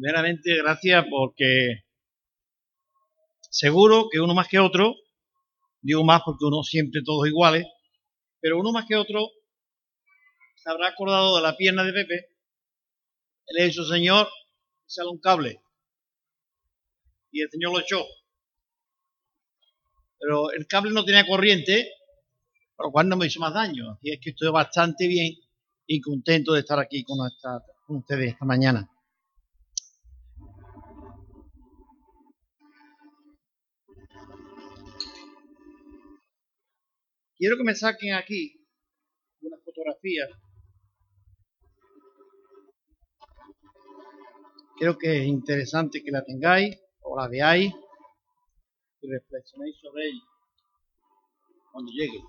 Primeramente, gracias porque seguro que uno más que otro, digo más porque uno siempre todos iguales, pero uno más que otro se habrá acordado de la pierna de Pepe. Él le dicho, Señor, sale un cable. Y el Señor lo echó. Pero el cable no tenía corriente, por lo cual no me hizo más daño. Y es que estoy bastante bien y contento de estar aquí con, con ustedes esta mañana. Quiero que me saquen aquí una fotografía. Creo que es interesante que la tengáis o la veáis y reflexionéis sobre ella cuando llegue.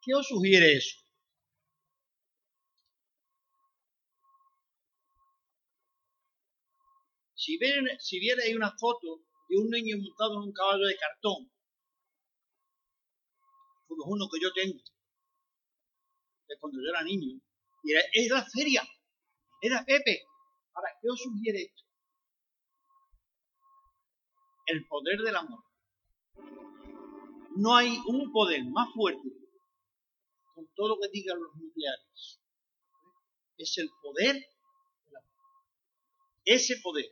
¿Qué os sugiere eso? Si, ven, si vierais una foto de un niño montado en un caballo de cartón, como uno que yo tengo, de cuando yo era niño, y era, era feria, era Pepe. Ahora, ¿qué os sugiere esto? El poder del amor. No hay un poder más fuerte con todo lo que digan los nucleares. Es el poder del amor. Ese poder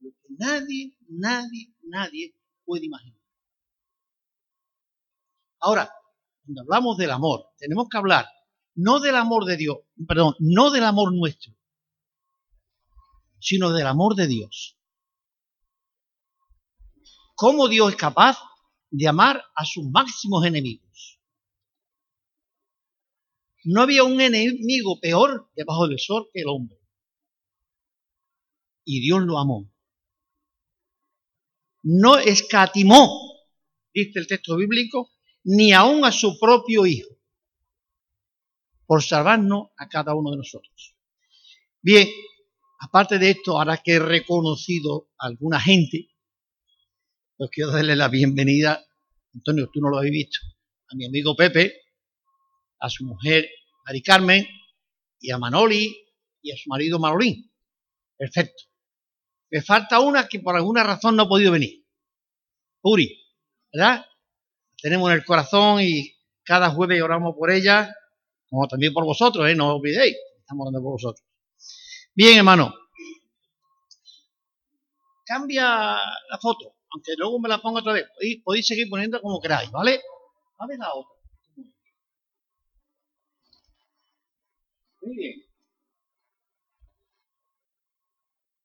lo que nadie, nadie, nadie puede imaginar. Ahora, cuando hablamos del amor, tenemos que hablar no del amor de Dios, perdón, no del amor nuestro, sino del amor de Dios. ¿Cómo Dios es capaz de amar a sus máximos enemigos? No había un enemigo peor debajo del sol que el hombre y Dios lo amó. No escatimó, dice el texto bíblico, ni aún a su propio Hijo, por salvarnos a cada uno de nosotros. Bien, aparte de esto, ahora que he reconocido a alguna gente, pues quiero darle la bienvenida, Antonio, tú no lo habéis visto, a mi amigo Pepe, a su mujer Mari Carmen, y a Manoli, y a su marido Marolín. Perfecto. Me falta una que por alguna razón no ha podido venir. Puri, ¿verdad? Tenemos en el corazón y cada jueves oramos por ella, como también por vosotros, ¿eh? No os olvidéis, estamos orando por vosotros. Bien, hermano. Cambia la foto, aunque luego me la pongo otra vez. Podéis, podéis seguir poniendo como queráis, ¿vale? A ver la otra. Muy bien.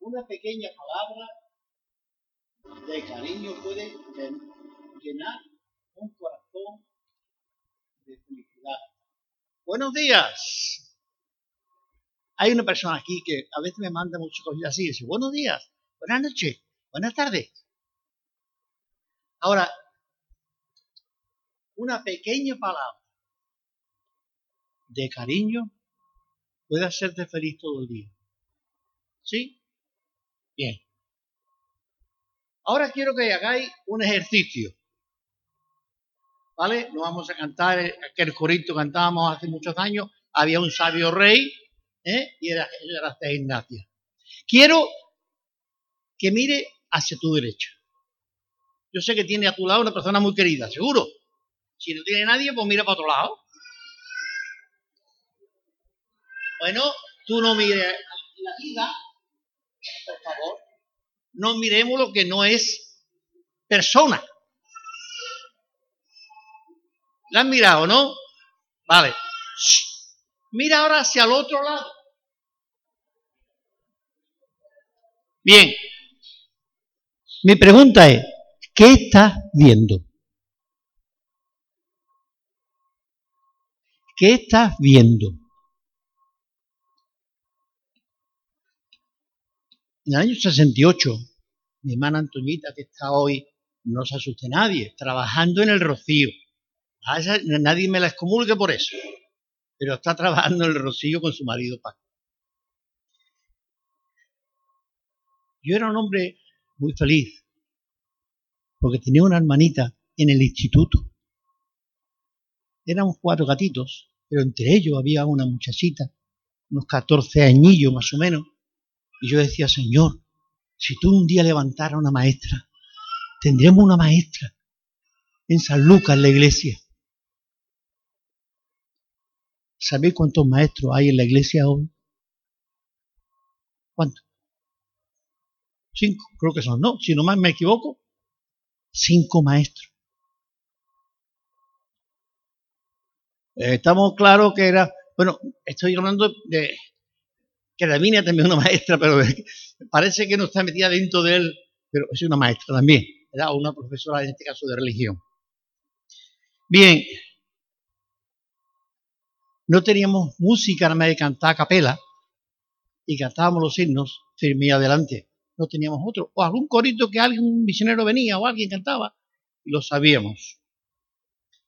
Una pequeña palabra de cariño puede llenar un corazón de felicidad. Buenos días. Hay una persona aquí que a veces me manda muchas cosas así. Dice, buenos días, buenas noches, buenas tardes. Ahora, una pequeña palabra de cariño puede hacerte feliz todo el día. ¿Sí? Bien. Ahora quiero que hagáis un ejercicio. ¿Vale? No vamos a cantar aquel corito que cantábamos hace muchos años. Había un sabio rey ¿eh? y era, era Ignacia. Quiero que mire hacia tu derecha. Yo sé que tiene a tu lado una persona muy querida, seguro. Si no tiene nadie, pues mira para otro lado. Bueno, tú no mires la vida, por favor, no miremos lo que no es persona. ¿La han mirado, no? Vale. Mira ahora hacia el otro lado. Bien. Mi pregunta es, ¿qué estás viendo? ¿Qué estás viendo? En el año 68, mi hermana Antoñita, que está hoy, no se asuste nadie, trabajando en el Rocío. nadie me la excomulgue por eso, pero está trabajando en el Rocío con su marido Paco. Yo era un hombre muy feliz, porque tenía una hermanita en el instituto. Éramos cuatro gatitos, pero entre ellos había una muchachita, unos 14 añillos más o menos, y yo decía, Señor, si tú un día levantaras una maestra, tendremos una maestra en San Lucas, en la iglesia. ¿Sabéis cuántos maestros hay en la iglesia hoy? ¿Cuántos? Cinco, creo que son, ¿no? Si no más me equivoco, cinco maestros. Estamos claros que era, bueno, estoy hablando de que Davinia también es una maestra, pero parece que no está metida dentro de él, pero es una maestra también, era una profesora en este caso de religión. Bien, no teníamos música nada más de cantar a capela y cantábamos los himnos firme y adelante. No teníamos otro. O algún corito que alguien, un misionero venía o alguien cantaba y lo sabíamos.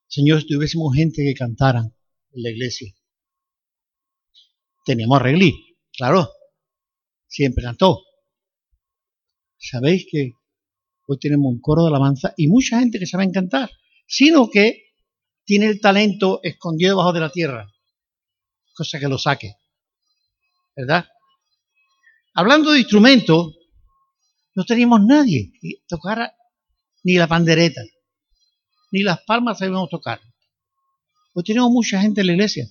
Señor, si tuviésemos gente que cantara en la iglesia. Teníamos a claro. Siempre cantó. Sabéis que hoy tenemos un coro de alabanza y mucha gente que sabe cantar, sino que tiene el talento escondido debajo de la tierra cosa que lo saque. ¿Verdad? Hablando de instrumentos, no teníamos nadie que tocara ni la pandereta, ni las palmas sabíamos tocar. Pues tenemos mucha gente en la iglesia.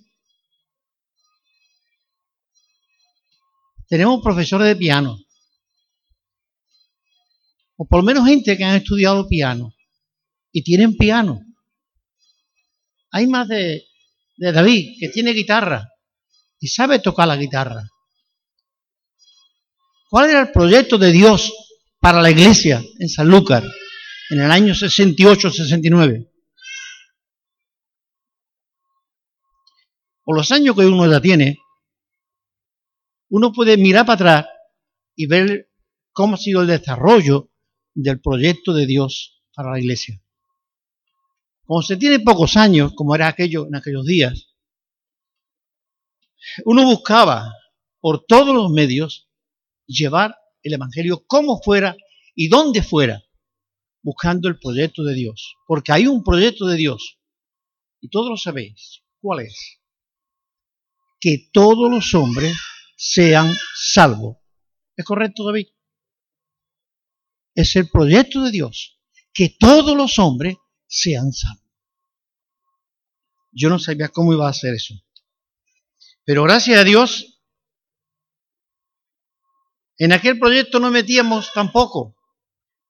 Tenemos profesores de piano. O por lo menos gente que han estudiado piano. Y tienen piano. Hay más de, de David, que tiene guitarra y sabe tocar la guitarra. ¿Cuál era el proyecto de Dios para la iglesia en Sanlúcar en el año 68-69? Por los años que uno ya tiene, uno puede mirar para atrás y ver cómo ha sido el desarrollo del proyecto de Dios para la iglesia. Como se tiene pocos años, como era aquello en aquellos días, uno buscaba por todos los medios llevar el Evangelio como fuera y donde fuera, buscando el proyecto de Dios. Porque hay un proyecto de Dios, y todos lo sabéis. ¿Cuál es? Que todos los hombres sean salvos. ¿Es correcto, David? Es el proyecto de Dios, que todos los hombres sean salvos. Yo no sabía cómo iba a hacer eso. Pero gracias a Dios, en aquel proyecto no metíamos tampoco.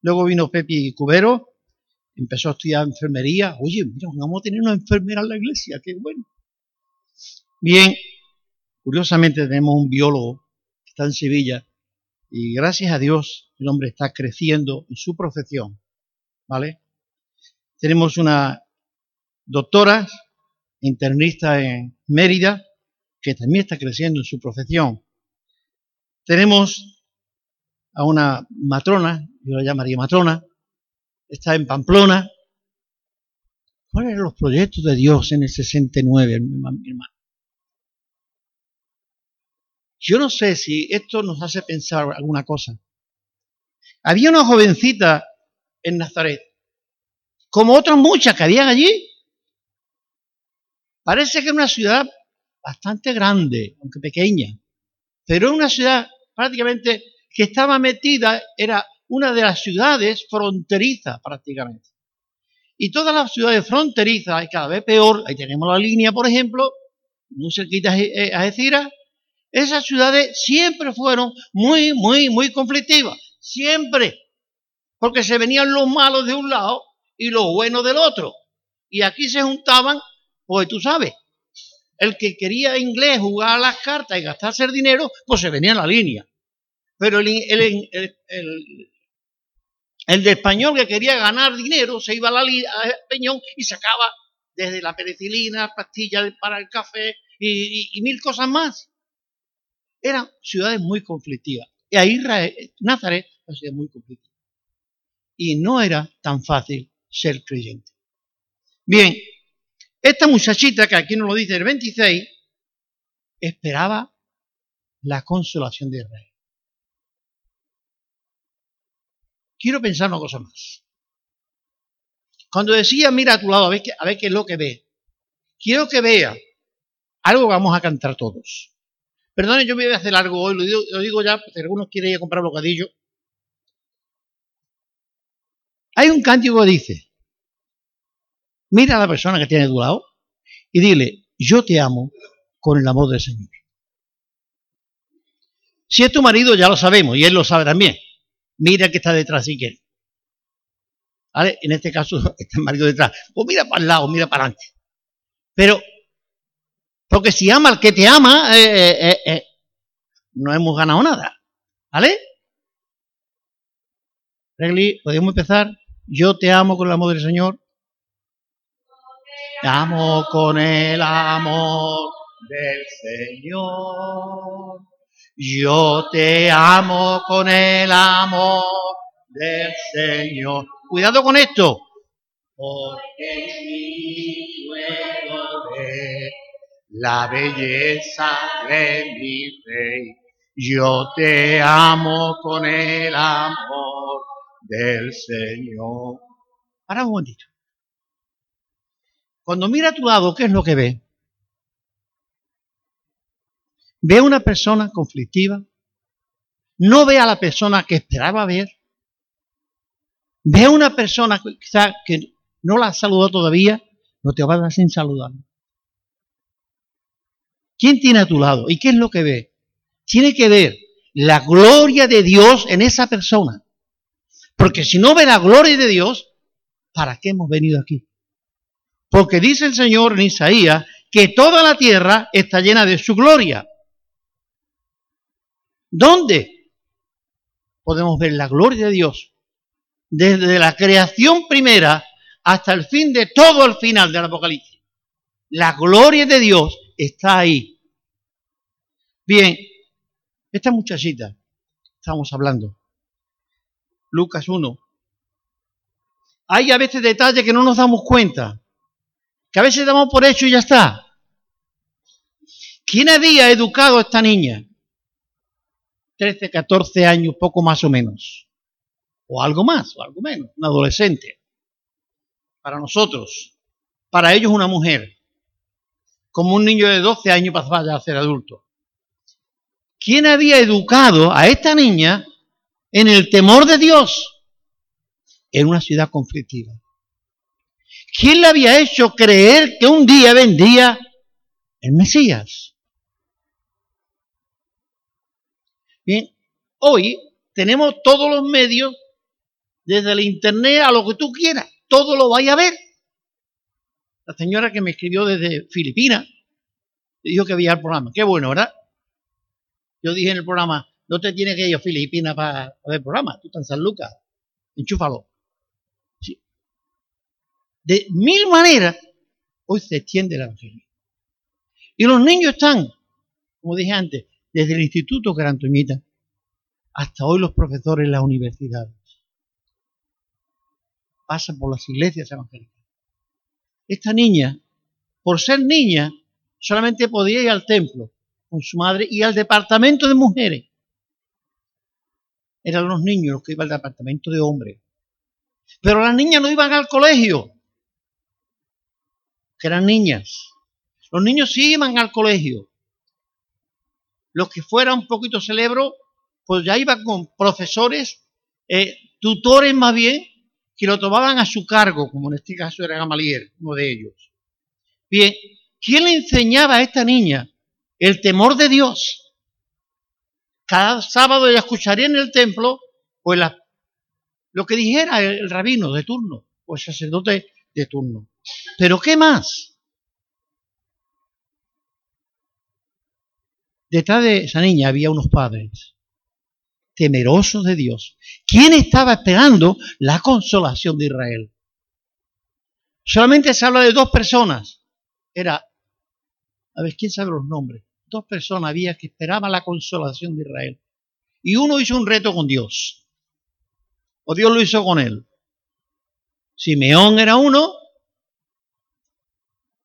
Luego vino Pepi Cubero, empezó a estudiar enfermería. Oye, mira, vamos a tener una enfermera en la iglesia, qué bueno. Bien, curiosamente tenemos un biólogo que está en Sevilla y gracias a Dios el hombre está creciendo en su profesión, ¿vale? Tenemos una doctora internista en Mérida que también está creciendo en su profesión. Tenemos a una matrona, yo la llamaría matrona, está en Pamplona. ¿Cuáles eran los proyectos de Dios en el 69, mi hermano? Yo no sé si esto nos hace pensar alguna cosa. Había una jovencita en Nazaret, como otras muchas que habían allí. Parece que era una ciudad bastante grande, aunque pequeña, pero una ciudad prácticamente que estaba metida, era una de las ciudades fronterizas prácticamente. Y todas las ciudades fronterizas, cada vez peor, ahí tenemos la línea, por ejemplo, muy cerquita a Algeciras, esas ciudades siempre fueron muy, muy, muy conflictivas, siempre, porque se venían los malos de un lado y los buenos del otro. Y aquí se juntaban, pues tú sabes, el que quería inglés jugar a las cartas y gastarse el dinero, pues se venía en la línea. Pero el, el, de español que quería ganar dinero se iba a la a Peñón y sacaba desde la penicilina, pastillas para el café y, mil cosas más. Eran ciudades muy conflictivas. Y ahí Nazaret ha sido muy conflictiva. Y no era tan fácil ser creyente. Bien, esta muchachita, que aquí nos lo dice el 26, esperaba la consolación de Israel. Quiero pensar una cosa más. Cuando decía, mira a tu lado, a ver, qué, a ver qué es lo que ve. Quiero que vea algo que vamos a cantar todos. Perdone, yo me voy a hacer algo hoy, lo digo, ya, porque algunos quieren ir a comprar bocadillo. Hay un cántico que dice, mira a la persona que tiene a tu lado y dile, yo te amo con el amor del Señor. Si es tu marido, ya lo sabemos, y él lo sabe también. Mira que está detrás si quiere. En este caso está el marido detrás. Pues mira para el lado, mira para adelante. Pero, porque si ama al que te ama, eh, eh, eh, no hemos ganado nada. ¿Vale? Regli, ¿podemos empezar? Yo te amo con el amor del Señor. Te amo con el amor del Señor. Yo te amo con el amor del Señor. Cuidado con esto. Porque la belleza de mi rey. Yo te amo con el amor del Señor. Para un momentito. Cuando mira a tu lado, ¿qué es lo que ve? Ve a una persona conflictiva. No ve a la persona que esperaba ver. Ve a una persona que no la ha saludado todavía. No te vas a sin saludar. ¿Quién tiene a tu lado? ¿Y qué es lo que ve? Tiene que ver la gloria de Dios en esa persona. Porque si no ve la gloria de Dios, ¿para qué hemos venido aquí? Porque dice el Señor en Isaías que toda la tierra está llena de su gloria. ¿Dónde podemos ver la gloria de Dios? Desde la creación primera hasta el fin de todo el final del Apocalipsis. La gloria de Dios está ahí. Bien, esta muchachita, estamos hablando, Lucas 1, hay a veces detalles que no nos damos cuenta, que a veces damos por hecho y ya está. ¿Quién había educado a esta niña? 13, 14 años, poco más o menos. O algo más, o algo menos, un adolescente. Para nosotros, para ellos una mujer. Como un niño de 12 años pasaba a ser adulto. ¿Quién había educado a esta niña en el temor de Dios en una ciudad conflictiva? ¿Quién le había hecho creer que un día vendría el Mesías? Bien, hoy tenemos todos los medios, desde el internet a lo que tú quieras, todo lo vaya a ver. La señora que me escribió desde Filipinas dijo que veía el programa. Qué bueno, ¿verdad? Yo dije en el programa, no te tienes que ir a Filipinas para ver el programa, tú estás en San Lucas, enchúfalo. De mil maneras, hoy se extiende el Evangelio. Y los niños están, como dije antes, desde el Instituto Carantoñita hasta hoy los profesores en las universidades. Pasan por las iglesias evangélicas. Esta niña, por ser niña, solamente podía ir al templo con su madre y al departamento de mujeres. Eran los niños los que iban al departamento de hombres. Pero las niñas no iban al colegio, que eran niñas. Los niños sí iban al colegio, los que fueran un poquito celebros, pues ya iban con profesores, eh, tutores más bien, que lo tomaban a su cargo, como en este caso era Gamaliel, uno de ellos. Bien, ¿quién le enseñaba a esta niña el temor de Dios? Cada sábado ella escucharía en el templo, pues lo que dijera el rabino de turno, o el sacerdote de turno. Pero ¿qué más? Detrás de esa niña había unos padres temerosos de Dios. ¿Quién estaba esperando la consolación de Israel? Solamente se habla de dos personas. Era, a ver, ¿quién sabe los nombres? Dos personas había que esperaban la consolación de Israel. Y uno hizo un reto con Dios. O Dios lo hizo con él. Simeón era uno.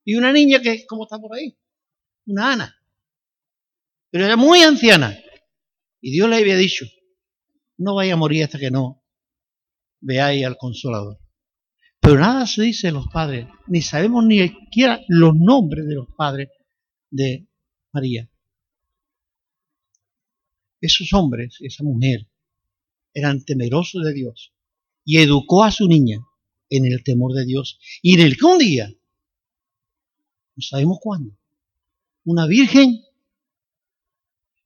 Y una niña que, ¿cómo está por ahí? Una Ana pero era muy anciana. Y Dios le había dicho, no vaya a morir hasta que no veáis al consolador. Pero nada se dice de los padres, ni sabemos ni siquiera los nombres de los padres de María. Esos hombres, esa mujer, eran temerosos de Dios y educó a su niña en el temor de Dios y en el que un día, no sabemos cuándo, una virgen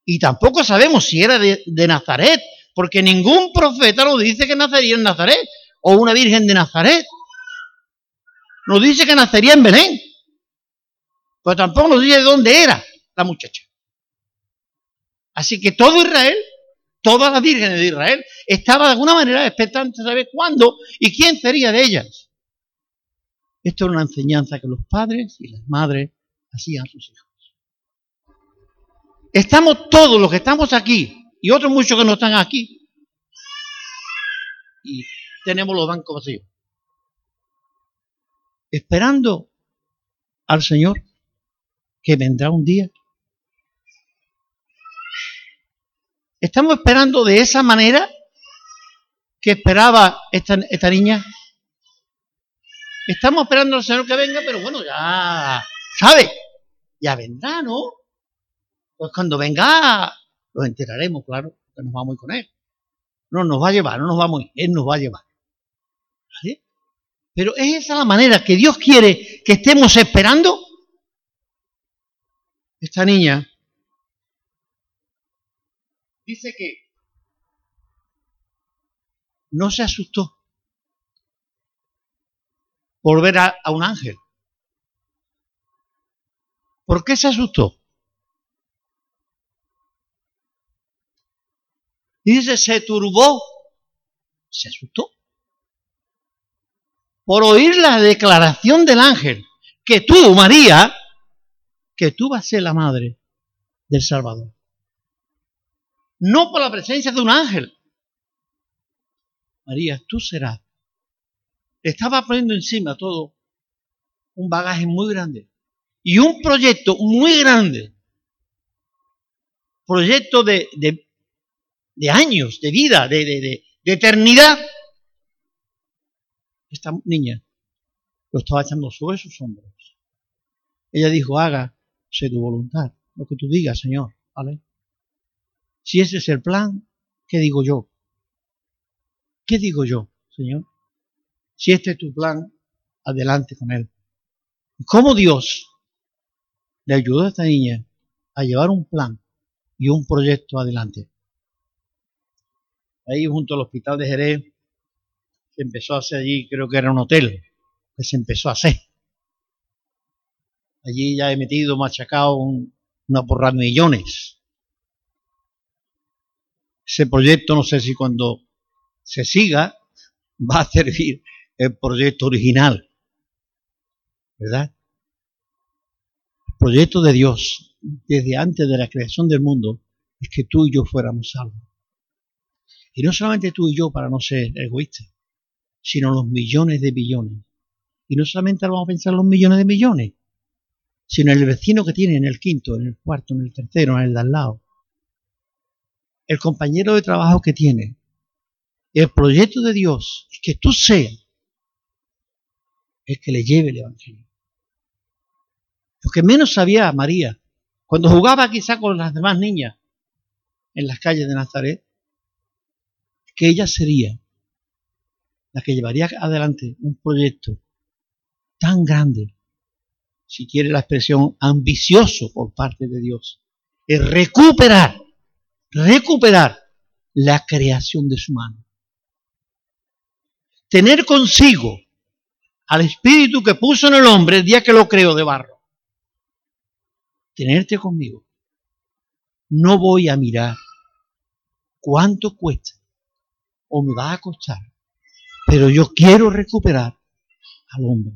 y tampoco sabemos si era de Nazaret, porque ningún profeta nos dice que nacería en Nazaret o una virgen de Nazaret. Nos dice que nacería en Belén. Pero tampoco nos dice de dónde era la muchacha. Así que todo Israel, todas las vírgenes de Israel, estaba de alguna manera expectante de saber cuándo y quién sería de ellas. Esto es una enseñanza que los padres y las madres hacían a sus hijos. Estamos todos los que estamos aquí y otros muchos que no están aquí. Y tenemos los bancos vacíos esperando al Señor que vendrá un día. Estamos esperando de esa manera que esperaba esta, esta niña. Estamos esperando al Señor que venga, pero bueno, ya sabe, ya vendrá, ¿no? Pues cuando venga, lo enteraremos, claro, que nos vamos a ir con Él. No nos va a llevar, no nos vamos a ir, Él nos va a llevar. ¿Vale? Pero ¿es esa la manera que Dios quiere que estemos esperando? Esta niña dice que no se asustó por ver a un ángel. ¿Por qué se asustó? Dice, se turbó, se asustó por oír la declaración del ángel, que tú, María, que tú vas a ser la madre del Salvador. No por la presencia de un ángel. María, tú serás. Estaba poniendo encima todo un bagaje muy grande y un proyecto muy grande. Proyecto de, años, de vida, de, de eternidad esta niña lo estaba echando sobre sus hombros. Ella dijo, haga sé tu voluntad, lo que tú digas, Señor, ¿vale? Si ese es el plan, ¿qué digo yo? ¿Qué digo yo, Señor? Si este es tu plan, adelante con él. cómo Dios le ayudó a esta niña a llevar un plan y un proyecto adelante? Ahí junto al hospital de Jerez empezó a hacer allí, creo que era un hotel, que se empezó a hacer. Allí ya he metido, machacado una porra de millones. Ese proyecto, no sé si cuando se siga, va a servir el proyecto original. ¿Verdad? El proyecto de Dios, desde antes de la creación del mundo, es que tú y yo fuéramos salvos. Y no solamente tú y yo para no ser egoístas, sino los millones de billones. Y no solamente vamos a pensar los millones de millones, sino el vecino que tiene en el quinto, en el cuarto, en el tercero, en el de al lado. El compañero de trabajo que tiene. El proyecto de Dios es que tú seas el que le lleve el Evangelio. Lo que menos sabía María, cuando jugaba quizá con las demás niñas en las calles de Nazaret, que ella sería la que llevaría adelante un proyecto tan grande, si quiere la expresión ambicioso por parte de Dios, es recuperar, recuperar la creación de su mano. Tener consigo al espíritu que puso en el hombre el día que lo creó de barro. Tenerte conmigo. No voy a mirar cuánto cuesta o me va a costar pero yo quiero recuperar al hombre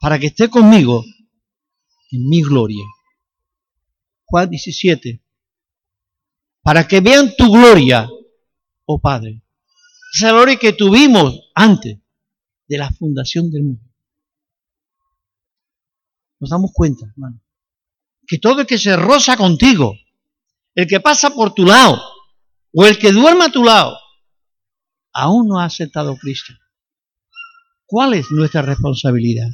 para que esté conmigo en mi gloria. Juan 17. Para que vean tu gloria, oh Padre. Esa gloria que tuvimos antes de la fundación del mundo. Nos damos cuenta, hermano, que todo el que se roza contigo, el que pasa por tu lado, o el que duerma a tu lado, aún no ha aceptado Cristo. ¿Cuál es nuestra responsabilidad?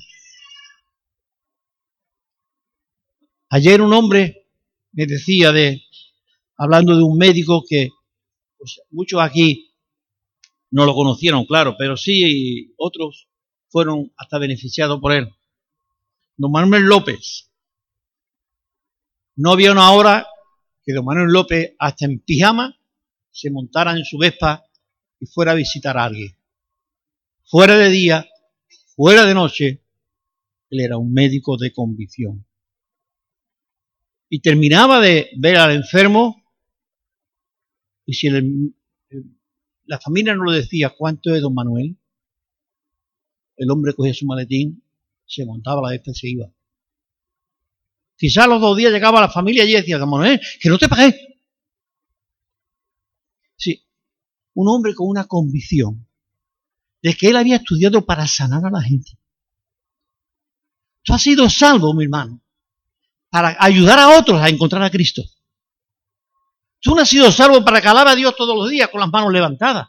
Ayer un hombre me decía de, hablando de un médico que pues, muchos aquí no lo conocieron, claro, pero sí otros fueron hasta beneficiados por él. Don Manuel López. No había una hora que don Manuel López, hasta en pijama, se montara en su Vespa y fuera a visitar a alguien. Fuera de día, fuera de noche, él era un médico de convicción. Y terminaba de ver al enfermo y si la familia no le decía cuánto es don Manuel, el hombre cogía su maletín, se montaba la Vespa y se iba. Quizás los dos días llegaba la familia y decía, don Manuel, que no te pagué. Sí, un hombre con una convicción de que él había estudiado para sanar a la gente. Tú has sido salvo, mi hermano, para ayudar a otros a encontrar a Cristo. Tú no has sido salvo para que alabe a Dios todos los días con las manos levantadas.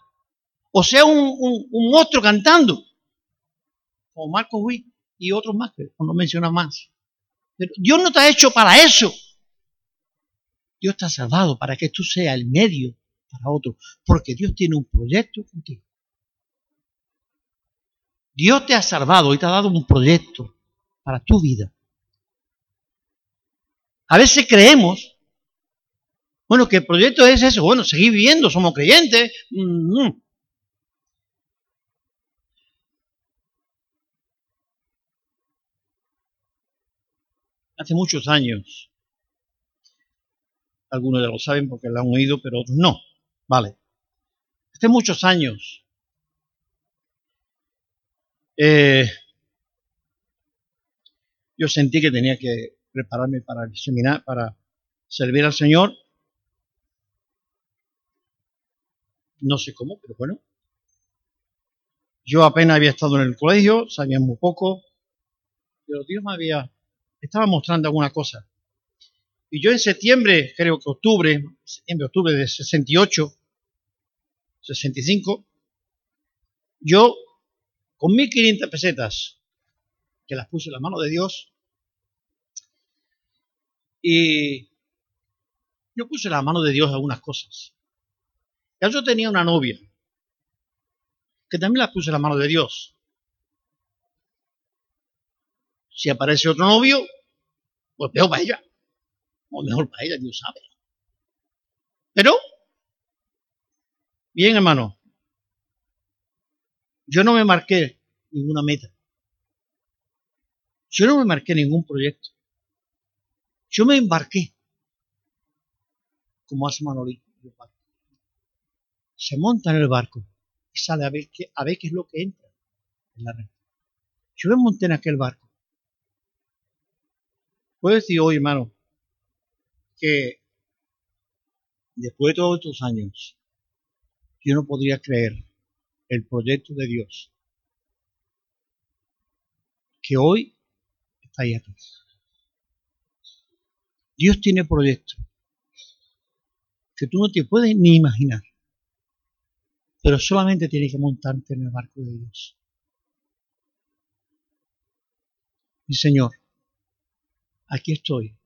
O sea, un, un, monstruo cantando. Como Marco Witt y otros más, que no menciona más. Pero Dios no te ha hecho para eso. Dios te ha salvado para que tú seas el medio para otro, porque Dios tiene un proyecto contigo. Dios te ha salvado y te ha dado un proyecto para tu vida. A veces creemos, bueno, que el proyecto es eso, bueno, seguir viviendo, somos creyentes. Mm, mm. Hace muchos años, algunos ya lo saben porque lo han oído, pero otros no. Vale. Hace muchos años, eh, yo sentí que tenía que prepararme para el seminario, para servir al Señor. No sé cómo, pero bueno. Yo apenas había estado en el colegio, sabía muy poco, pero Dios me había, estaba mostrando alguna cosa. Y yo en septiembre, creo que octubre, septiembre, octubre de 68, 65, yo con 1.500 pesetas, que las puse en la mano de Dios, y yo puse en la mano de Dios algunas cosas. Ya yo tenía una novia, que también las puse en la mano de Dios. Si aparece otro novio, pues peor para ella. O mejor para ella, Dios sabe. Pero, bien hermano, yo no me marqué ninguna meta. Yo no me marqué ningún proyecto. Yo me embarqué, como hace Manolín. Se monta en el barco y sale a ver qué, a ver qué es lo que entra en la red. Yo me monté en aquel barco. Puedo decir hoy, hermano, que después de todos estos años, yo no podría creer el proyecto de Dios que hoy está ahí aquí. Dios tiene proyectos que tú no te puedes ni imaginar, pero solamente tienes que montarte en el barco de Dios. Mi Señor, aquí estoy.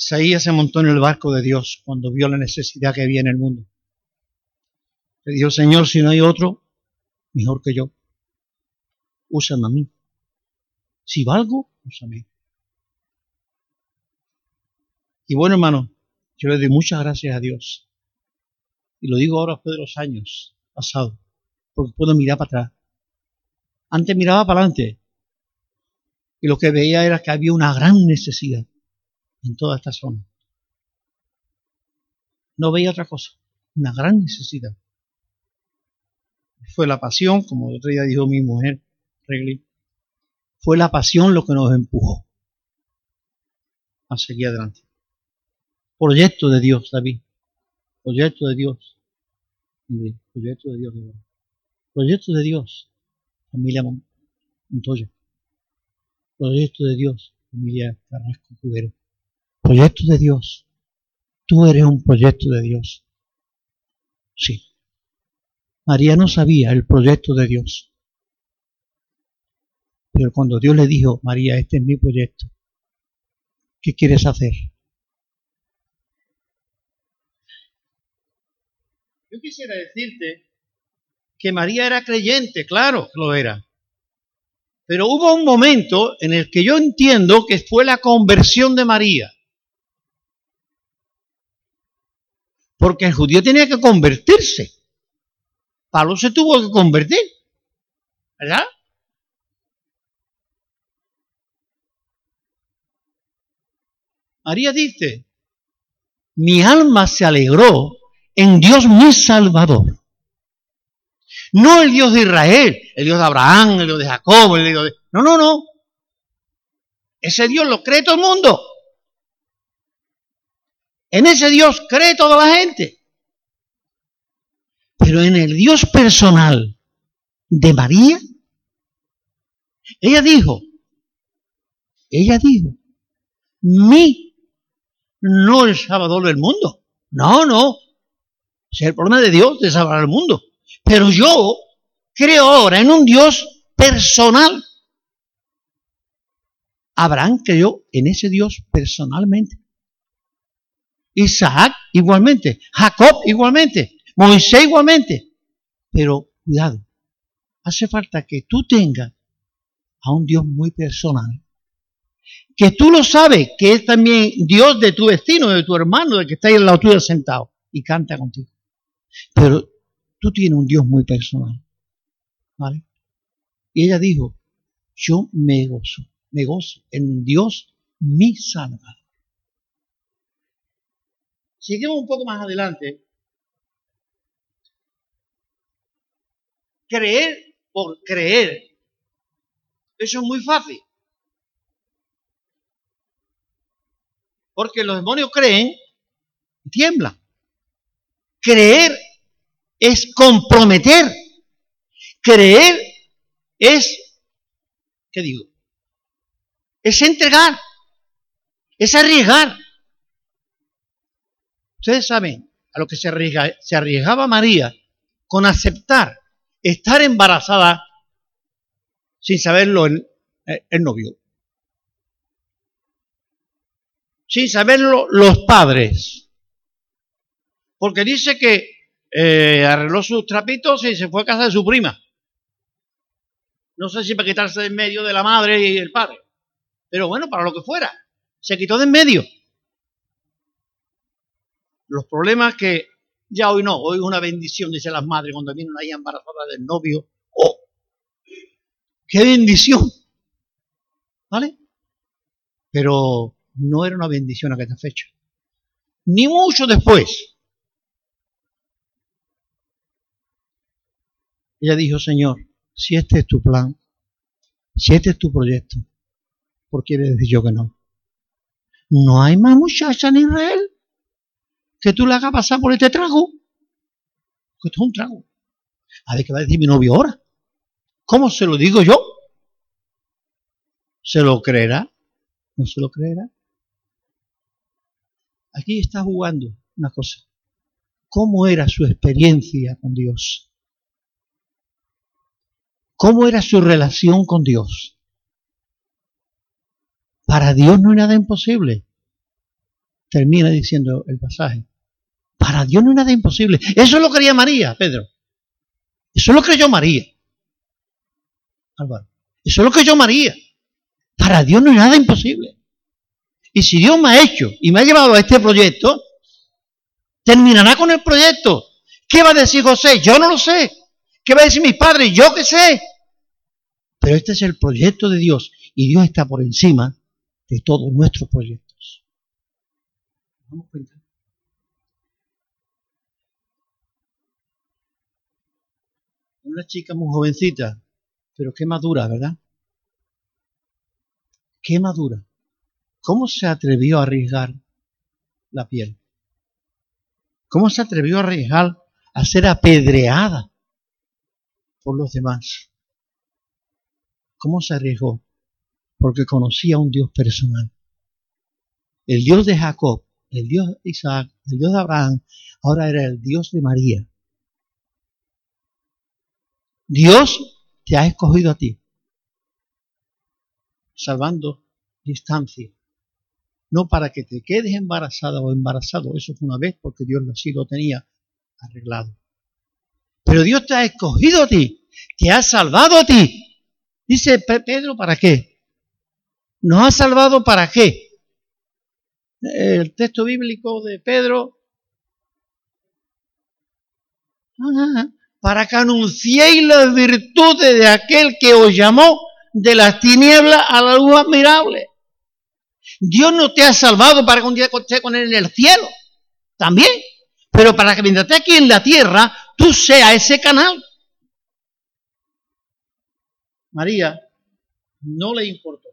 Isaías se montó en el barco de Dios cuando vio la necesidad que había en el mundo. Le dijo, Señor, si no hay otro, mejor que yo, úsame a mí. Si valgo, úsame. Y bueno, hermano, yo le doy muchas gracias a Dios. Y lo digo ahora después de los años pasados, porque puedo mirar para atrás. Antes miraba para adelante. Y lo que veía era que había una gran necesidad en toda esta zona. No veía otra cosa, una gran necesidad fue la pasión, como el otro día dijo mi mujer, Regli, fue la pasión lo que nos empujó a seguir adelante. Proyecto de Dios, David. Proyecto de Dios. Proyecto de Dios. Proyecto de Dios. Familia Montoya. Proyecto de Dios. Familia Carrasco Cubero. Proyecto de Dios. Tú eres un proyecto de Dios. Sí. María no sabía el proyecto de Dios, Pero cuando Dios le dijo, María, este es mi proyecto, ¿qué quieres hacer? Yo quisiera decirte que María era creyente, claro que lo era. Pero hubo un momento en el que yo entiendo que fue la conversión de María. Porque el judío tenía que convertirse. Pablo se tuvo que convertir. ¿Verdad? María dice, mi alma se alegró en Dios mi Salvador. No el Dios de Israel, el Dios de Abraham, el Dios de Jacob, el Dios de... No, no, no. Ese Dios lo cree todo el mundo. En ese Dios cree toda la gente. Pero en el Dios personal de María, ella dijo, ella dijo, mi, no el Salvador del mundo. No, no. Es el problema de Dios de salvar al mundo. Pero yo creo ahora en un Dios personal. Abraham creyó en ese Dios personalmente. Isaac igualmente. Jacob igualmente. Moisés igualmente. Pero cuidado, hace falta que tú tengas a un Dios muy personal. Que tú lo sabes, que es también Dios de tu vecino, de tu hermano, de que está ahí al lado tuyo sentado y canta contigo. Pero tú tienes un Dios muy personal. ¿Vale? Y ella dijo, yo me gozo, me gozo en Dios mi Salvador. Seguimos un poco más adelante. Creer por creer. Eso es muy fácil. Porque los demonios creen y tiemblan. Creer es comprometer. Creer es, ¿qué digo? Es entregar, es arriesgar. Ustedes saben a lo que se, se arriesgaba María con aceptar estar embarazada sin saberlo el, eh, novio. Sin saberlo los padres. Porque dice que eh, arregló sus trapitos y se fue a casa de su prima. No sé si para quitarse de en medio de la madre y el padre. Pero bueno, para lo que fuera. Se quitó de en medio. Los problemas que ya hoy no, hoy es una bendición, dice las madres, cuando vienen ahí embarazadas del novio. ¡Oh! ¡Qué bendición! ¿Vale? Pero no era una bendición a aquella fecha. Ni mucho después. Ella dijo, Señor, si este es tu plan, si este es tu proyecto, ¿por qué le decir yo que no? No hay más muchacha en Israel que tú le hagas pasar por este trago. Que esto es un trago. A ver qué va a decir mi novio ahora. ¿Cómo se lo digo yo? ¿Se lo creerá? ¿No se lo creerá? Aquí está jugando una cosa. ¿Cómo era su experiencia con Dios? ¿Cómo era su relación con Dios? Para Dios no hay nada imposible. Termina diciendo el pasaje. Para Dios no hay nada imposible. Eso lo creía María, Pedro. Eso lo creyó María. Álvaro. Eso lo creyó María. Para Dios no hay nada imposible. Y si Dios me ha hecho y me ha llevado a este proyecto, terminará con el proyecto. ¿Qué va a decir José? Yo no lo sé. ¿Qué va a decir mis padres? Yo qué sé. Pero este es el proyecto de Dios y Dios está por encima de todos nuestros proyectos. Una chica muy jovencita, pero qué madura, ¿verdad? Qué madura. ¿Cómo se atrevió a arriesgar la piel? ¿Cómo se atrevió a arriesgar a ser apedreada por los demás? ¿Cómo se arriesgó? Porque conocía un Dios personal. El Dios de Jacob, el Dios de Isaac, el Dios de Abraham, ahora era el Dios de María. Dios te ha escogido a ti. salvando distancia. No para que te quedes embarazada o embarazado, eso fue una vez porque Dios así lo tenía arreglado. Pero Dios te ha escogido a ti, te ha salvado a ti. Dice Pedro, ¿para qué? ¿Nos ha salvado para qué? El texto bíblico de Pedro. Para que anunciéis las virtudes de aquel que os llamó de las tinieblas a la luz admirable. Dios no te ha salvado para que un día estés con él en el cielo. También. Pero para que mientras aquí en la tierra, tú seas ese canal. María no le importó.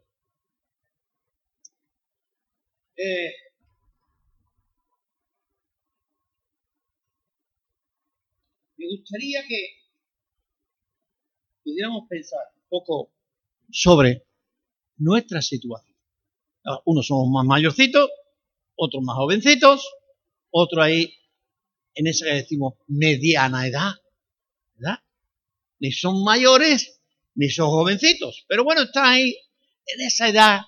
Eh, me gustaría que pudiéramos pensar un poco sobre nuestra situación. Ah, unos somos más mayorcitos, otros más jovencitos, otros ahí en esa que decimos mediana edad, ¿verdad? Ni son mayores, ni son jovencitos, pero bueno, están ahí en esa edad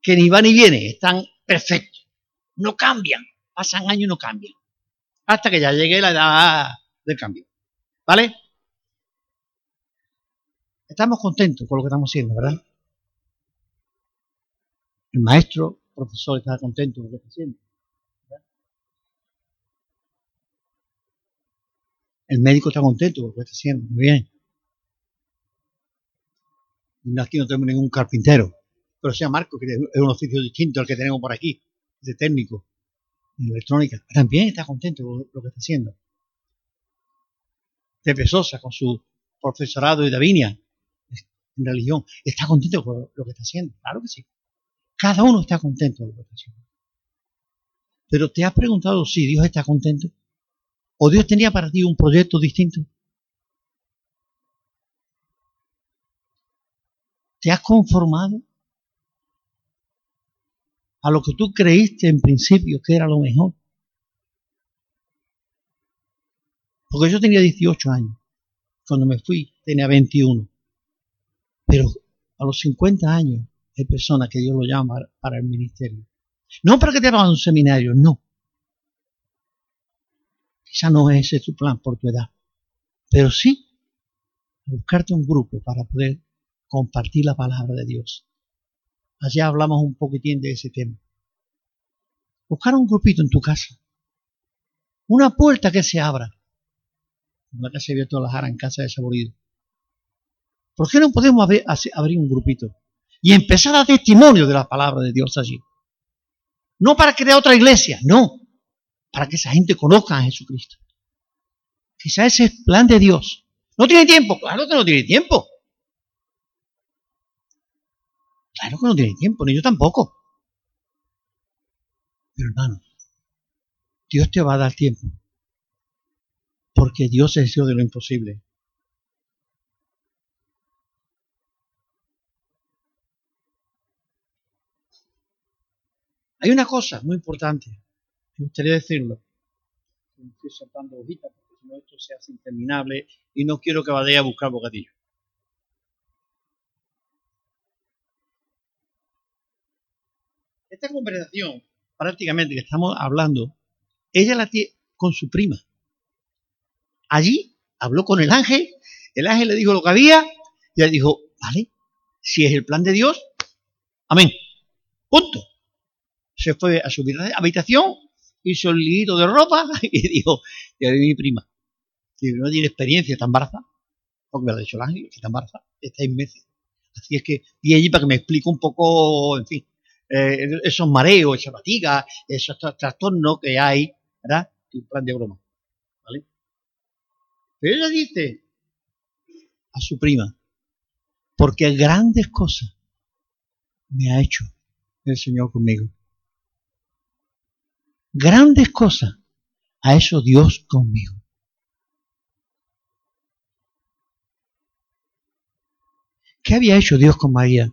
que ni va ni viene, están perfectos, no cambian, pasan años y no cambian, hasta que ya llegue la edad del cambio, ¿vale? Estamos contentos con lo que estamos haciendo, ¿verdad? El maestro, profesor, está contento con lo que está haciendo. El médico está contento con lo que está haciendo, muy bien. Aquí no tenemos ningún carpintero, pero sea Marco, que es un oficio distinto al que tenemos por aquí, de técnico, en electrónica. También está contento con lo que está haciendo. Pepe Sosa con su profesorado de Davinia, en religión, está contento con lo que está haciendo. Claro que sí. Cada uno está contento con lo que está haciendo. Pero te has preguntado si Dios está contento o Dios tenía para ti un proyecto distinto. ¿Te has conformado a lo que tú creíste en principio que era lo mejor? Porque yo tenía 18 años. Cuando me fui tenía 21. Pero a los 50 años hay personas que Dios lo llama para el ministerio. No para que te hagan a un seminario, no. Quizá no es ese tu plan por tu edad. Pero sí buscarte un grupo para poder compartir la palabra de Dios. Allá hablamos un poquitín de ese tema. Buscar un grupito en tu casa. Una puerta que se abra. Abierto la en casa de Saborido. ¿Por qué no podemos abrir, un grupito? Y empezar a testimonio de la palabra de Dios allí. No para crear otra iglesia, no. Para que esa gente conozca a Jesucristo. Quizá ese es el plan de Dios. ¿No tiene tiempo? Claro que no tiene tiempo. Claro que no tiene tiempo, ni yo tampoco. Pero hermano, Dios te va a dar tiempo. Porque Dios es Dios de lo imposible. Hay una cosa muy importante, me gustaría decirlo. estoy soltando hojitas porque si no esto se hace interminable y no quiero que vaya a buscar bocadillo. Esta conversación, prácticamente que estamos hablando, ella la tiene con su prima. Allí habló con el ángel, el ángel le dijo lo que había y ella dijo, vale, si es el plan de Dios, amén. Punto se fue a su habitación, hizo el liguito de ropa y dijo, y mi prima, que no tiene experiencia, está embarazada, porque me lo ha dicho el ángel, que está embarazada, está en meses. Así es que, y allí para que me explique un poco, en fin, eh, esos mareos, esa fatiga, esos trastornos que hay, ¿verdad? En plan de broma. Pero ella dice a su prima, porque grandes cosas me ha hecho el Señor conmigo grandes cosas. A eso Dios conmigo. ¿Qué había hecho Dios con María?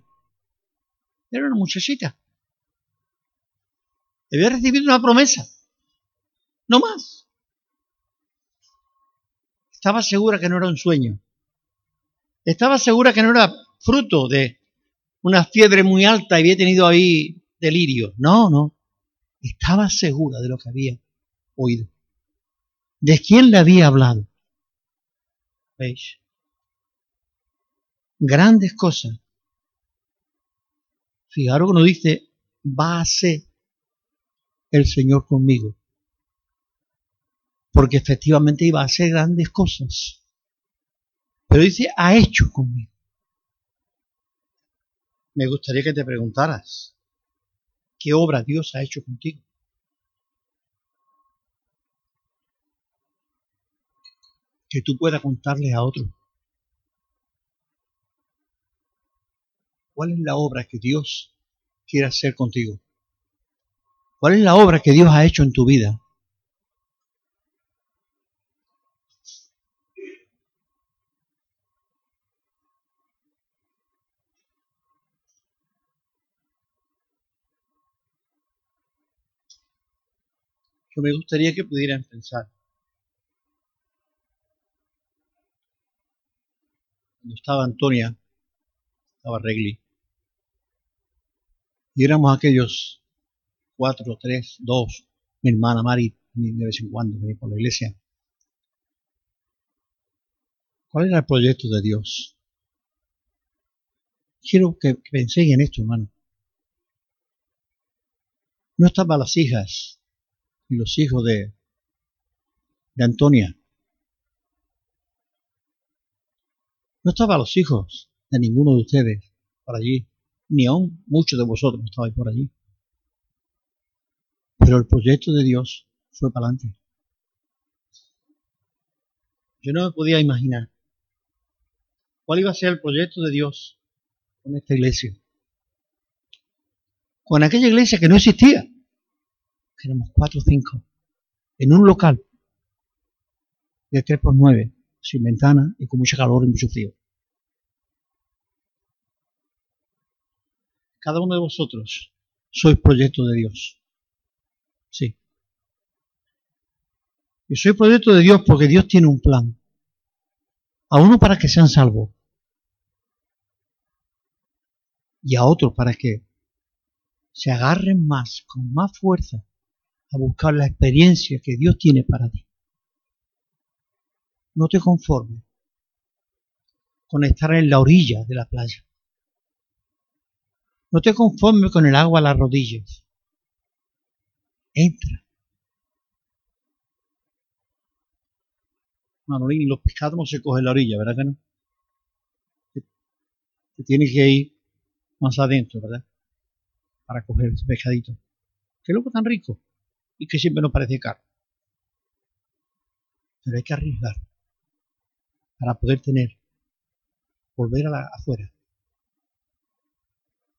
Era una muchachita. Había recibido una promesa. No más. Estaba segura que no era un sueño. Estaba segura que no era fruto de una fiebre muy alta y había tenido ahí delirio. No, no. Estaba segura de lo que había oído. ¿De quién le había hablado? ¿Veis? Grandes cosas. Fijaros que nos dice, va a ser el Señor conmigo. Porque efectivamente iba a hacer grandes cosas. Pero dice, ha hecho conmigo. Me gustaría que te preguntaras, ¿qué obra Dios ha hecho contigo? Que tú puedas contarle a otro. ¿Cuál es la obra que Dios quiere hacer contigo? ¿Cuál es la obra que Dios ha hecho en tu vida? Yo me gustaría que pudieran pensar. Cuando estaba Antonia, estaba Regli, y éramos aquellos cuatro, tres, dos, mi hermana Mari, de vez en cuando venía por la iglesia. ¿Cuál era el proyecto de Dios? Quiero que, que penséis en esto, hermano. No estaban las hijas y los hijos de, de Antonia. No estaban los hijos de ninguno de ustedes por allí, ni aún muchos de vosotros estabais por allí. Pero el proyecto de Dios fue para adelante. Yo no me podía imaginar cuál iba a ser el proyecto de Dios con esta iglesia. Con aquella iglesia que no existía éramos cuatro o cinco, en un local de 3 por 9, sin ventana y con mucho calor y mucho frío. Cada uno de vosotros sois proyecto de Dios. Sí. Y soy proyecto de Dios porque Dios tiene un plan. A uno para que sean salvos. Y a otro para que se agarren más, con más fuerza a buscar la experiencia que Dios tiene para ti. No te conformes con estar en la orilla de la playa. No te conformes con el agua a las rodillas. Entra. Manolín, los pescados no se cogen en la orilla, ¿verdad que no? Te tienes que ir más adentro, ¿verdad? Para coger ese pescadito. ¿Qué loco tan rico? Y que siempre nos parece caro. Pero hay que arriesgar para poder tener, volver a la, afuera,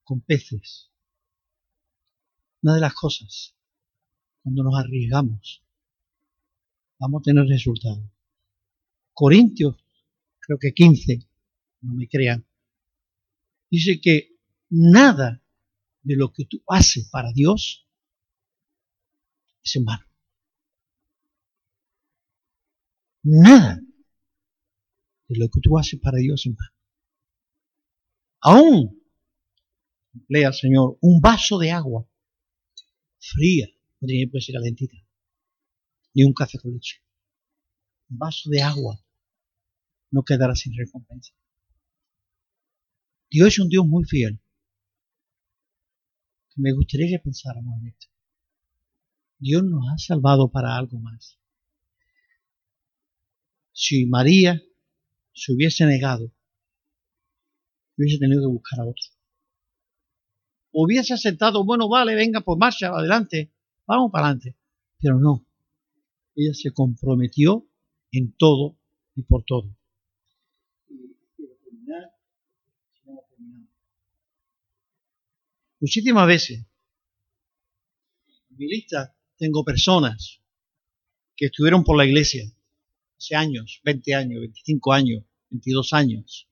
con peces. Una de las cosas, cuando nos arriesgamos, vamos a tener resultados. Corintios, creo que 15, no me crean, dice que nada de lo que tú haces para Dios es en vano. Nada de lo que tú haces para Dios es en vano. Aún, lea Señor, un vaso de agua fría, no tiene que ser calentita, ni un café con leche. Un vaso de agua no quedará sin recompensa. Dios es un Dios muy fiel. Me gustaría que pensáramos en esto. Dios nos ha salvado para algo más. Si María se hubiese negado, hubiese tenido que buscar a otro. Hubiese aceptado, bueno, vale, venga, pues marcha, adelante, vamos para adelante. Pero no, ella se comprometió en todo y por todo. Muchísimas veces, mi lista tengo personas que estuvieron por la iglesia hace años, 20 años, 25 años, 22 años,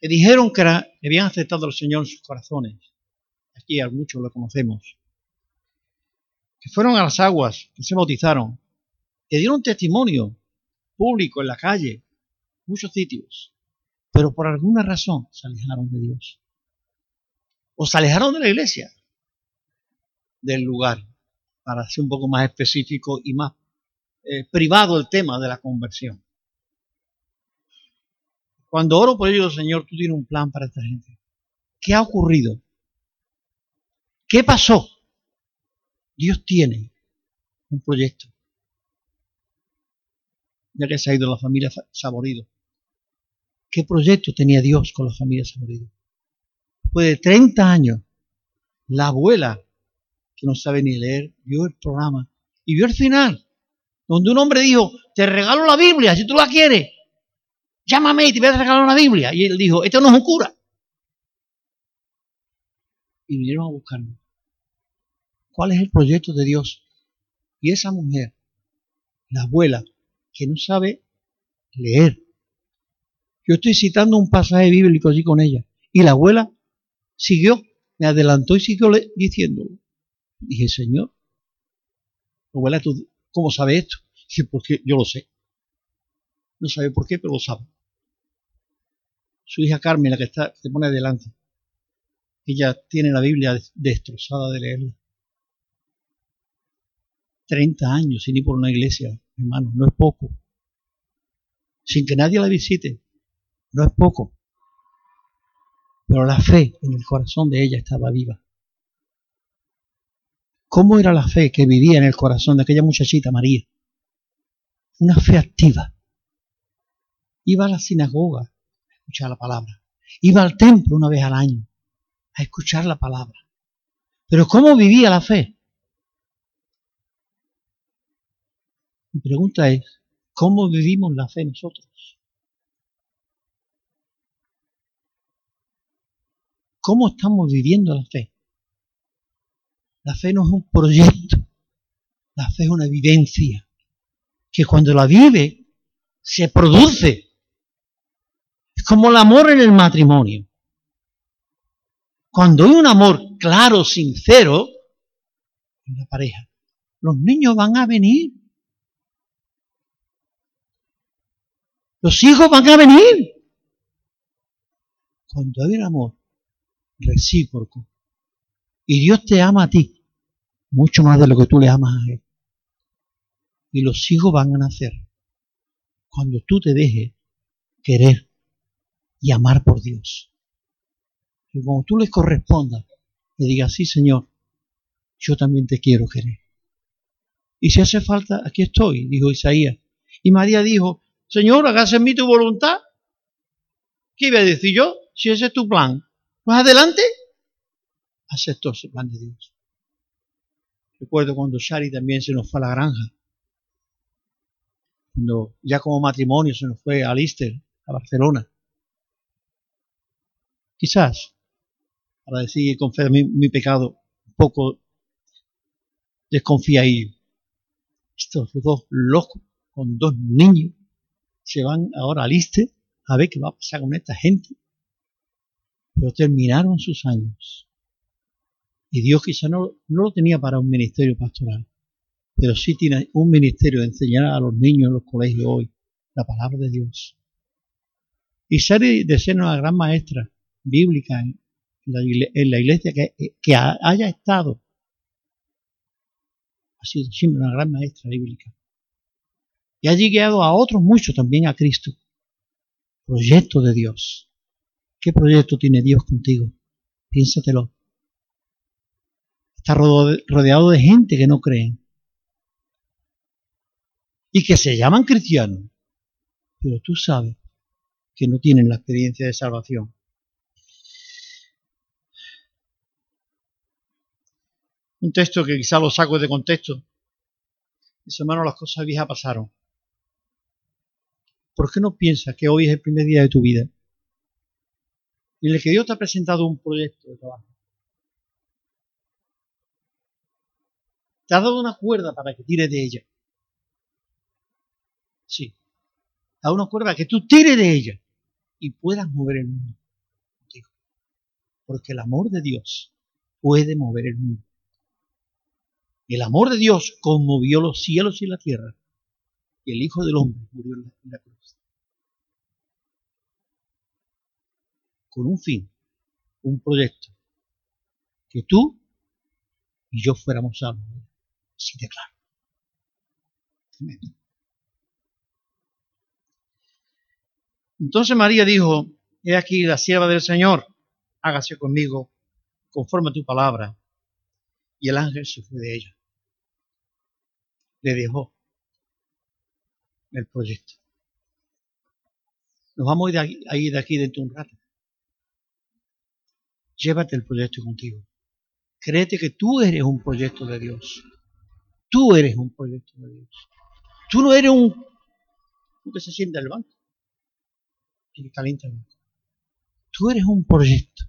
que dijeron que, habían aceptado al Señor en sus corazones. Aquí a muchos lo conocemos. Que fueron a las aguas, que se bautizaron, que dieron testimonio público en la calle, muchos sitios. pero por alguna razón se alejaron de Dios. O se alejaron de la iglesia, del lugar, para ser un poco más específico y más eh, privado el tema de la conversión. Cuando oro por ellos, Señor, tú tienes un plan para esta gente. ¿Qué ha ocurrido? ¿Qué pasó? Dios tiene un proyecto. Ya que se ha ido la familia Saborido. ¿Qué proyecto tenía Dios con la familia Saborido? Después de 30 años, la abuela, que no sabe ni leer, vio el programa y vio el final, donde un hombre dijo, te regalo la Biblia si tú la quieres. Llámame y te voy a regalar una Biblia. Y él dijo, este no es un cura. Y vinieron a buscarme. ¿Cuál es el proyecto de Dios? Y esa mujer, la abuela, que no sabe leer. Yo estoy citando un pasaje bíblico allí con ella. Y la abuela siguió, me adelantó y siguió diciéndolo. Dije, Señor, abuela, ¿tú cómo sabes esto? Dije, porque yo lo sé. No sabe por qué, pero lo sabe su hija Carmen, la que está, se pone adelante. Ella tiene la Biblia destrozada de leerla. 30 años sin ir por una iglesia, hermano, no es poco. Sin que nadie la visite, no es poco. Pero la fe en el corazón de ella estaba viva. ¿Cómo era la fe que vivía en el corazón de aquella muchachita María? Una fe activa. Iba a la sinagoga, escuchar la palabra. Iba al templo una vez al año a escuchar la palabra. Pero ¿cómo vivía la fe? Mi pregunta es, ¿cómo vivimos la fe nosotros? ¿Cómo estamos viviendo la fe? La fe no es un proyecto, la fe es una vivencia que cuando la vive se produce como el amor en el matrimonio. Cuando hay un amor claro, sincero en la pareja, los niños van a venir. Los hijos van a venir. Cuando hay un amor recíproco y Dios te ama a ti mucho más de lo que tú le amas a Él. Y los hijos van a nacer cuando tú te dejes querer y amar por Dios. Y como tú les correspondas, le digas, sí Señor, yo también te quiero querer. Y si hace falta, aquí estoy, dijo Isaías. Y María dijo, Señor, hágase en mí tu voluntad. ¿Qué iba a decir yo? Si ese es tu plan. Pues adelante. Aceptó ese plan de Dios. Recuerdo cuando Shari también se nos fue a la granja. Cuando ya como matrimonio se nos fue a Lister, a Barcelona. Quizás, para decir con fe mi, pecado, un poco desconfía ahí. Estos dos locos con dos niños se van ahora al Iste a ver qué va a pasar con esta gente. Pero terminaron sus años. Y Dios quizá no, no lo tenía para un ministerio pastoral, pero sí tiene un ministerio de enseñar a los niños en los colegios hoy la palabra de Dios. Y ser de ser una gran maestra bíblica en la, iglesia que, que haya estado. Ha sido siempre una gran maestra bíblica. Y ha llegado a otros muchos también a Cristo. Proyecto de Dios. ¿Qué proyecto tiene Dios contigo? Piénsatelo. Está rodeado de gente que no creen. Y que se llaman cristianos. Pero tú sabes que no tienen la experiencia de salvación. un texto que quizá lo saco de contexto. Dice, hermano, las cosas viejas pasaron. ¿Por qué no piensas que hoy es el primer día de tu vida? En el que Dios te ha presentado un proyecto de trabajo. Te ha dado una cuerda para que tires de ella. Sí. Te dado una cuerda que tú tires de ella y puedas mover el mundo Porque el amor de Dios puede mover el mundo. El amor de Dios conmovió los cielos y la tierra. Y el Hijo del Hombre murió en la cruz. con un fin, un proyecto, que tú y yo fuéramos salvos. Así de claro. Entonces María dijo, he aquí la sierva del Señor, hágase conmigo conforme a tu palabra. Y el ángel se fue de ella. Le dejó el proyecto. Nos vamos a ir de aquí dentro de un rato. Llévate el proyecto contigo. Créete que tú eres un proyecto de Dios. Tú eres un proyecto de Dios. Tú no eres un, que se sienta el banco y que calienta el banco. Tú eres un proyecto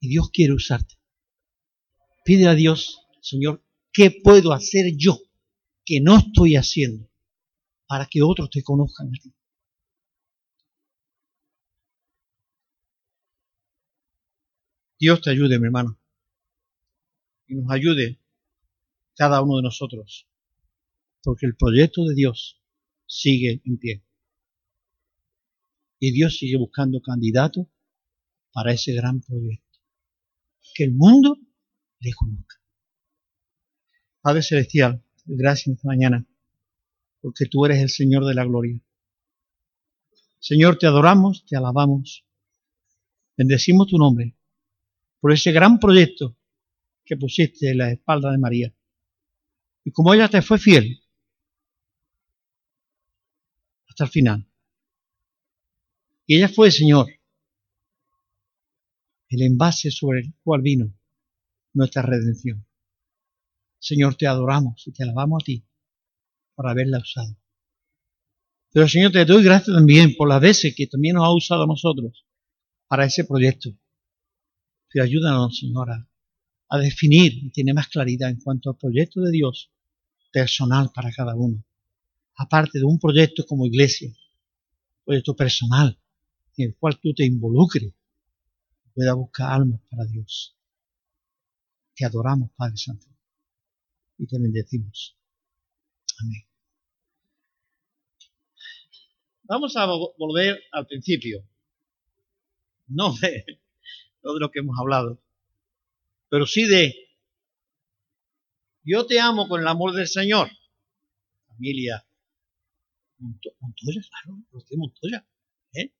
y Dios quiere usarte. Pide a Dios, Señor, ¿qué puedo hacer yo que no estoy haciendo para que otros te conozcan a ti? Dios te ayude, mi hermano, y nos ayude cada uno de nosotros, porque el proyecto de Dios sigue en pie. Y Dios sigue buscando candidatos para ese gran proyecto. Que el mundo le conozca. Padre Celestial, gracias mañana, porque tú eres el Señor de la gloria. Señor, te adoramos, te alabamos, bendecimos tu nombre por ese gran proyecto que pusiste en la espalda de María. Y como ella te fue fiel hasta el final. Y ella fue, Señor, el envase sobre el cual vino nuestra redención. Señor, te adoramos y te alabamos a ti por haberla usado. Pero Señor, te doy gracias también por las veces que también nos ha usado a nosotros para ese proyecto. Pero ayúdanos, Señora, a definir y tener más claridad en cuanto al proyecto de Dios personal para cada uno. Aparte de un proyecto como iglesia, proyecto personal, en el cual tú te involucres, pueda buscar almas para Dios. Te adoramos, Padre Santo, y te bendecimos. Amén. Vamos a volver al principio. No de, no de lo que hemos hablado, pero sí de yo te amo con el amor del Señor. Familia Montoya, claro, Montoya. ¿eh?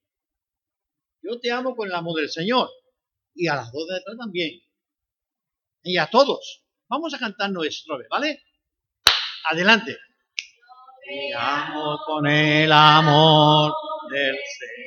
Yo te amo con el amor del Señor. Y a las dos de atrás también. Y a todos. Vamos a cantar nuestro, ¿vale? Adelante. Te amo con el amor del Señor.